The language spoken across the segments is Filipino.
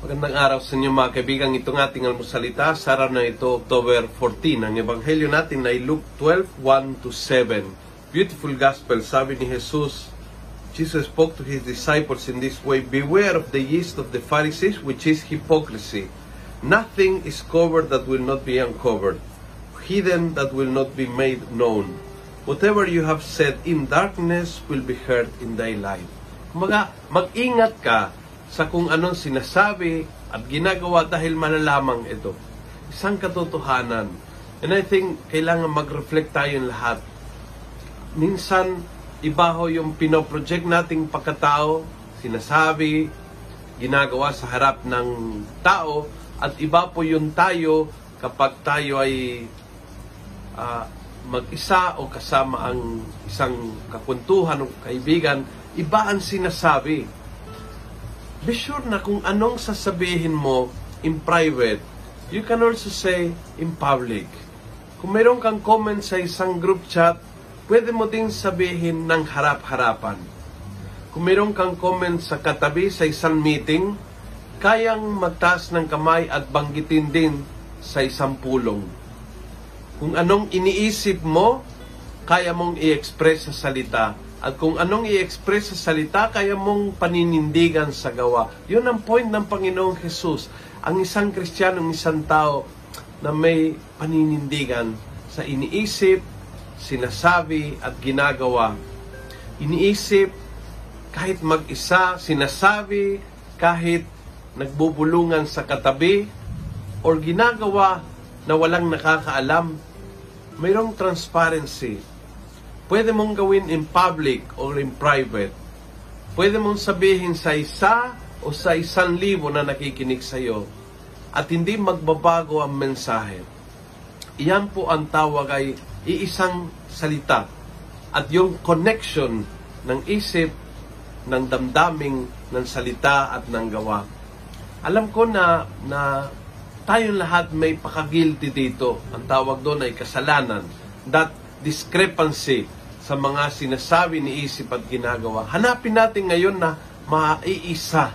Magandang araw sa inyo mga kaibigan. Itong ating almusalita sa araw na ito, October 14. Ang ebanghelyo natin ay Luke 12, 1 to 7. Beautiful gospel. Sabi ni Jesus, Jesus spoke to His disciples in this way, Beware of the yeast of the Pharisees, which is hypocrisy. Nothing is covered that will not be uncovered, hidden that will not be made known. Whatever you have said in darkness will be heard in daylight. Mga, mag-ingat ka sa kung anong sinasabi at ginagawa dahil malalamang ito. Isang katotohanan. And I think kailangan mag-reflect tayong lahat. Minsan, iba ho yung pinoproject nating pagkatao, sinasabi, ginagawa sa harap ng tao, at iba po yung tayo kapag tayo ay uh, mag-isa o kasama ang isang kakuntuhan o kaibigan, iba ang sinasabi be sure na kung anong sasabihin mo in private, you can also say in public. Kung meron kang comment sa isang group chat, pwede mo din sabihin ng harap-harapan. Kung meron kang comment sa katabi sa isang meeting, kayang magtaas ng kamay at banggitin din sa isang pulong. Kung anong iniisip mo, kaya mong i-express sa salita at kung anong i-express sa salita, kaya mong paninindigan sa gawa. Yun ang point ng Panginoong Jesus. Ang isang Kristiyano, ang isang tao na may paninindigan sa iniisip, sinasabi at ginagawa. Iniisip kahit mag-isa, sinasabi kahit nagbubulungan sa katabi, or ginagawa na walang nakakaalam, mayroong transparency Pwede mong gawin in public or in private. Pwede mong sabihin sa isa o sa isang libo na nakikinig sa iyo at hindi magbabago ang mensahe. Iyan po ang tawag ay iisang salita at yung connection ng isip, ng damdaming, ng salita at ng gawa. Alam ko na, na tayong lahat may pakagilty dito. Ang tawag doon ay kasalanan. That discrepancy sa mga sinasabi ni isip at ginagawa. Hanapin natin ngayon na maiisa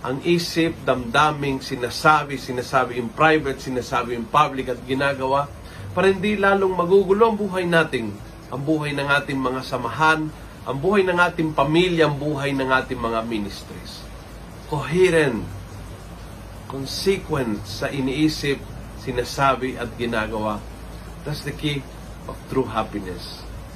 ang isip, damdaming, sinasabi, sinasabi in private, sinasabi in public at ginagawa para hindi lalong magugulo ang buhay natin, ang buhay ng ating mga samahan, ang buhay ng ating pamilya, ang buhay ng ating mga ministries. Coherent, consequent sa iniisip, sinasabi at ginagawa. That's the key of true happiness.